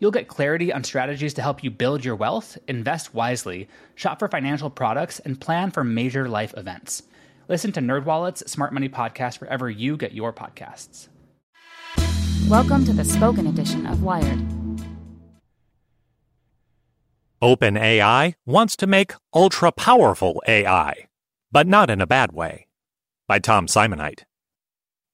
You'll get clarity on strategies to help you build your wealth, invest wisely, shop for financial products, and plan for major life events. Listen to NerdWallet's Smart Money Podcast wherever you get your podcasts. Welcome to the spoken edition of Wired. OpenAI wants to make ultra powerful AI, but not in a bad way. By Tom Simonite.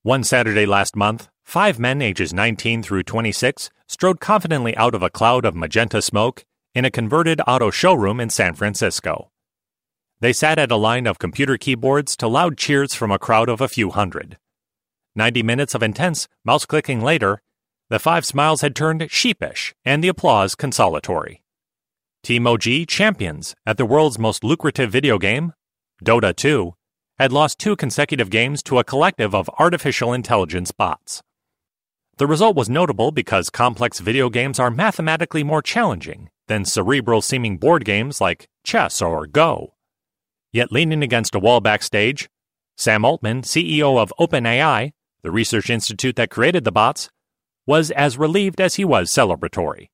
One Saturday last month, five men ages 19 through 26 strode confidently out of a cloud of magenta smoke in a converted auto showroom in San Francisco. They sat at a line of computer keyboards to loud cheers from a crowd of a few hundred. Ninety minutes of intense mouse clicking later, the five smiles had turned sheepish and the applause consolatory. Team OG champions at the world's most lucrative video game, Dota 2, had lost two consecutive games to a collective of artificial intelligence bots. The result was notable because complex video games are mathematically more challenging than cerebral seeming board games like chess or Go. Yet leaning against a wall backstage, Sam Altman, CEO of OpenAI, the research institute that created the bots, was as relieved as he was celebratory.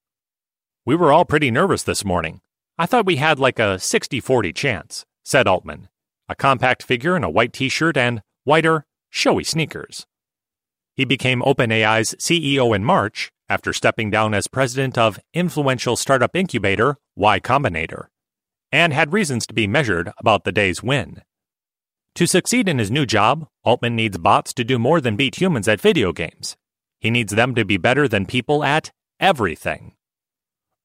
We were all pretty nervous this morning. I thought we had like a 60 40 chance, said Altman, a compact figure in a white t shirt and whiter, showy sneakers. He became OpenAI's CEO in March after stepping down as president of influential startup incubator Y Combinator, and had reasons to be measured about the day's win. To succeed in his new job, Altman needs bots to do more than beat humans at video games. He needs them to be better than people at everything.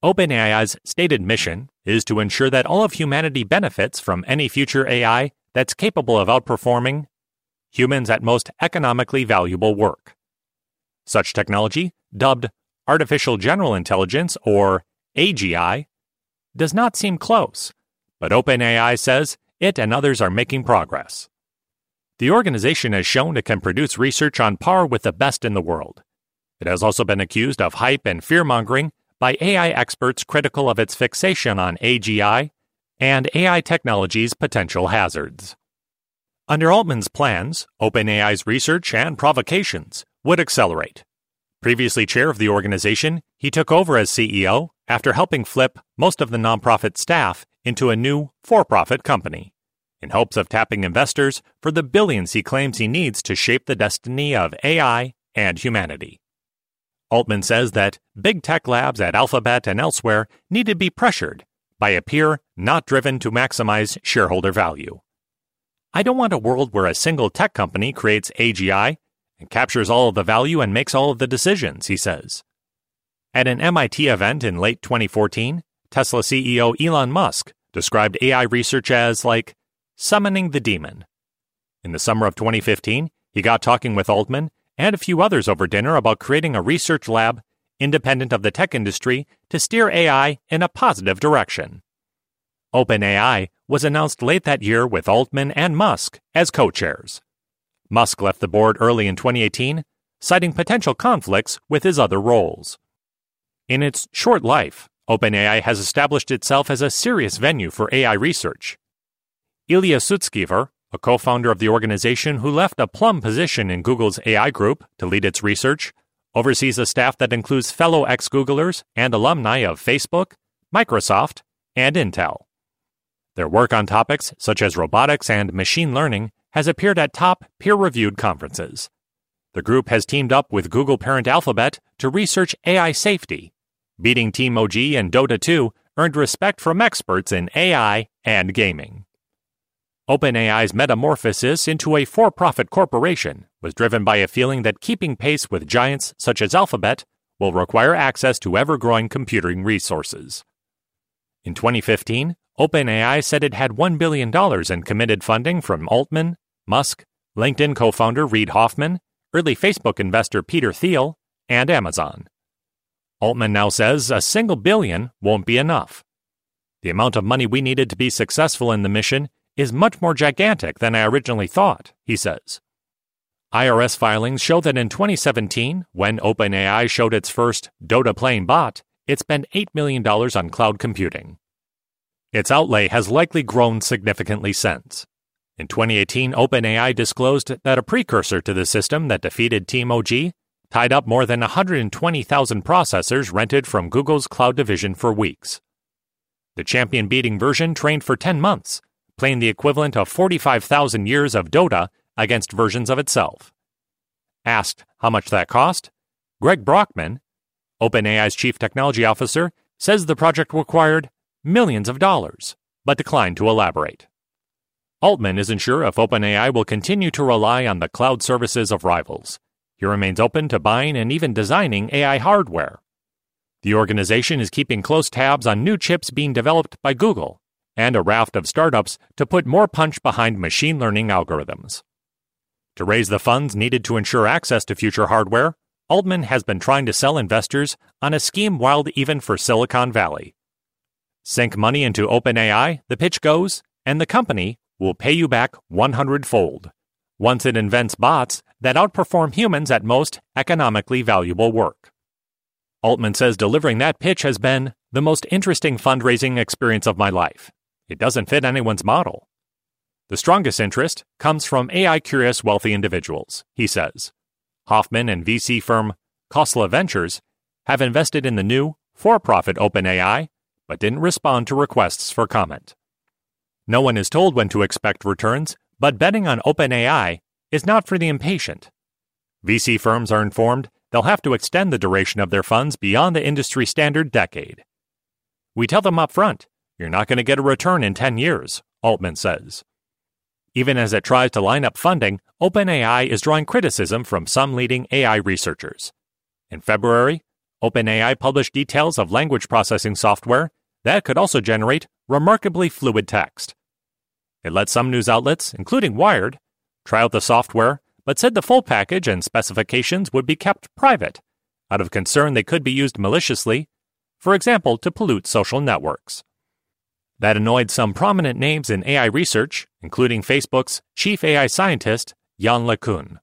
OpenAI's stated mission is to ensure that all of humanity benefits from any future AI that's capable of outperforming humans at most economically valuable work. Such technology, dubbed Artificial General Intelligence or AGI, does not seem close, but OpenAI says it and others are making progress. The organization has shown it can produce research on par with the best in the world. It has also been accused of hype and fear mongering by AI experts critical of its fixation on AGI and AI technology's potential hazards. Under Altman's plans, OpenAI's research and provocations would accelerate. Previously chair of the organization, he took over as CEO after helping flip most of the nonprofit staff into a new for profit company, in hopes of tapping investors for the billions he claims he needs to shape the destiny of AI and humanity. Altman says that big tech labs at Alphabet and elsewhere need to be pressured by a peer not driven to maximize shareholder value. I don't want a world where a single tech company creates AGI and captures all of the value and makes all of the decisions, he says. At an MIT event in late 2014, Tesla CEO Elon Musk described AI research as like summoning the demon. In the summer of 2015, he got talking with Altman and a few others over dinner about creating a research lab independent of the tech industry to steer AI in a positive direction. OpenAI was announced late that year with Altman and Musk as co chairs. Musk left the board early in 2018, citing potential conflicts with his other roles. In its short life, OpenAI has established itself as a serious venue for AI research. Ilya Sutskever, a co founder of the organization who left a plum position in Google's AI group to lead its research, oversees a staff that includes fellow ex Googlers and alumni of Facebook, Microsoft, and Intel. Their work on topics such as robotics and machine learning has appeared at top peer reviewed conferences. The group has teamed up with Google parent Alphabet to research AI safety. Beating Team OG and Dota 2 earned respect from experts in AI and gaming. OpenAI's metamorphosis into a for profit corporation was driven by a feeling that keeping pace with giants such as Alphabet will require access to ever growing computing resources. In 2015, OpenAI said it had $1 billion in committed funding from Altman, Musk, LinkedIn co founder Reid Hoffman, early Facebook investor Peter Thiel, and Amazon. Altman now says a single billion won't be enough. The amount of money we needed to be successful in the mission is much more gigantic than I originally thought, he says. IRS filings show that in 2017, when OpenAI showed its first Dota playing bot, it spent $8 million on cloud computing. Its outlay has likely grown significantly since. In 2018, OpenAI disclosed that a precursor to the system that defeated Team OG tied up more than 120,000 processors rented from Google's cloud division for weeks. The champion beating version trained for 10 months playing the equivalent of 45,000 years of Dota against versions of itself. Asked how much that cost, Greg Brockman, OpenAI's chief technology officer, says the project required millions of dollars, but declined to elaborate. Altman isn't sure if OpenAI will continue to rely on the cloud services of rivals. He remains open to buying and even designing AI hardware. The organization is keeping close tabs on new chips being developed by Google and a raft of startups to put more punch behind machine learning algorithms. To raise the funds needed to ensure access to future hardware, Altman has been trying to sell investors on a scheme wild even for Silicon Valley. Sink money into OpenAI, the pitch goes, and the company will pay you back 100 fold once it invents bots that outperform humans at most economically valuable work. Altman says delivering that pitch has been the most interesting fundraising experience of my life. It doesn't fit anyone's model. The strongest interest comes from AI curious wealthy individuals, he says. Hoffman and VC firm Khosla Ventures have invested in the new, for profit OpenAI, but didn't respond to requests for comment. No one is told when to expect returns, but betting on OpenAI is not for the impatient. VC firms are informed they'll have to extend the duration of their funds beyond the industry standard decade. We tell them up front you're not going to get a return in 10 years, Altman says. Even as it tries to line up funding, OpenAI is drawing criticism from some leading AI researchers. In February, OpenAI published details of language processing software that could also generate remarkably fluid text. It let some news outlets, including Wired, try out the software, but said the full package and specifications would be kept private out of concern they could be used maliciously, for example, to pollute social networks. That annoyed some prominent names in AI research, including Facebook's chief AI scientist, Yann LeCun.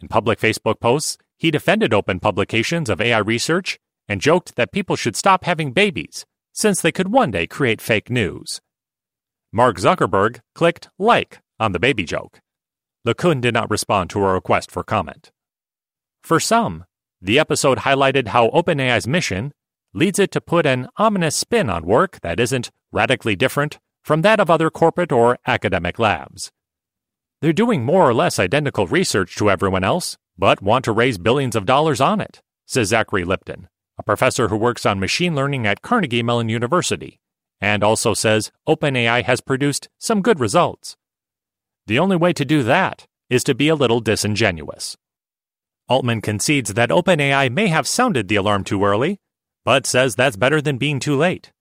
In public Facebook posts, he defended open publications of AI research and joked that people should stop having babies, since they could one day create fake news. Mark Zuckerberg clicked like on the baby joke. LeCun did not respond to a request for comment. For some, the episode highlighted how OpenAI's mission leads it to put an ominous spin on work that isn't radically different from that of other corporate or academic labs. They're doing more or less identical research to everyone else, but want to raise billions of dollars on it, says Zachary Lipton, a professor who works on machine learning at Carnegie Mellon University, and also says OpenAI has produced some good results. The only way to do that is to be a little disingenuous. Altman concedes that OpenAI may have sounded the alarm too early, but says that's better than being too late.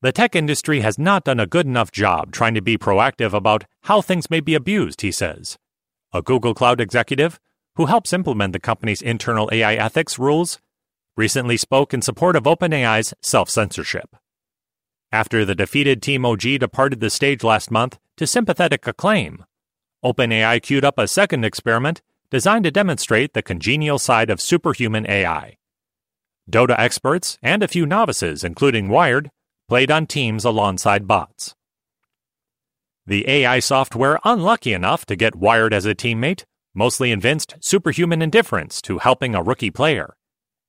The tech industry has not done a good enough job trying to be proactive about how things may be abused, he says. A Google Cloud executive, who helps implement the company's internal AI ethics rules, recently spoke in support of OpenAI's self censorship. After the defeated Team OG departed the stage last month to sympathetic acclaim, OpenAI queued up a second experiment designed to demonstrate the congenial side of superhuman AI. Dota experts and a few novices, including Wired, played on teams alongside bots. The AI software, unlucky enough to get Wired as a teammate, mostly evinced superhuman indifference to helping a rookie player.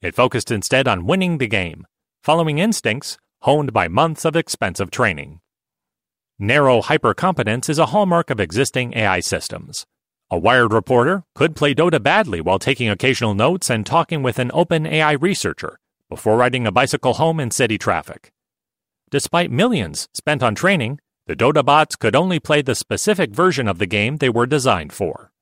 It focused instead on winning the game, following instincts honed by months of expensive training. Narrow hypercompetence is a hallmark of existing AI systems. A Wired reporter could play Dota badly while taking occasional notes and talking with an OpenAI researcher before riding a bicycle home in city traffic. Despite millions spent on training, the Dota bots could only play the specific version of the game they were designed for.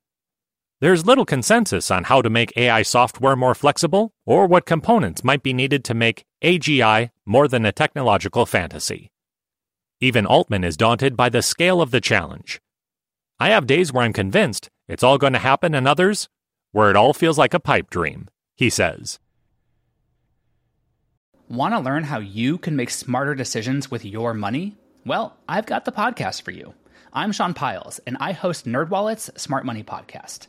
There's little consensus on how to make AI software more flexible or what components might be needed to make AGI more than a technological fantasy. Even Altman is daunted by the scale of the challenge. I have days where I'm convinced it's all going to happen, and others where it all feels like a pipe dream, he says. Want to learn how you can make smarter decisions with your money? Well, I've got the podcast for you. I'm Sean Pyles, and I host NerdWallet's Smart Money Podcast.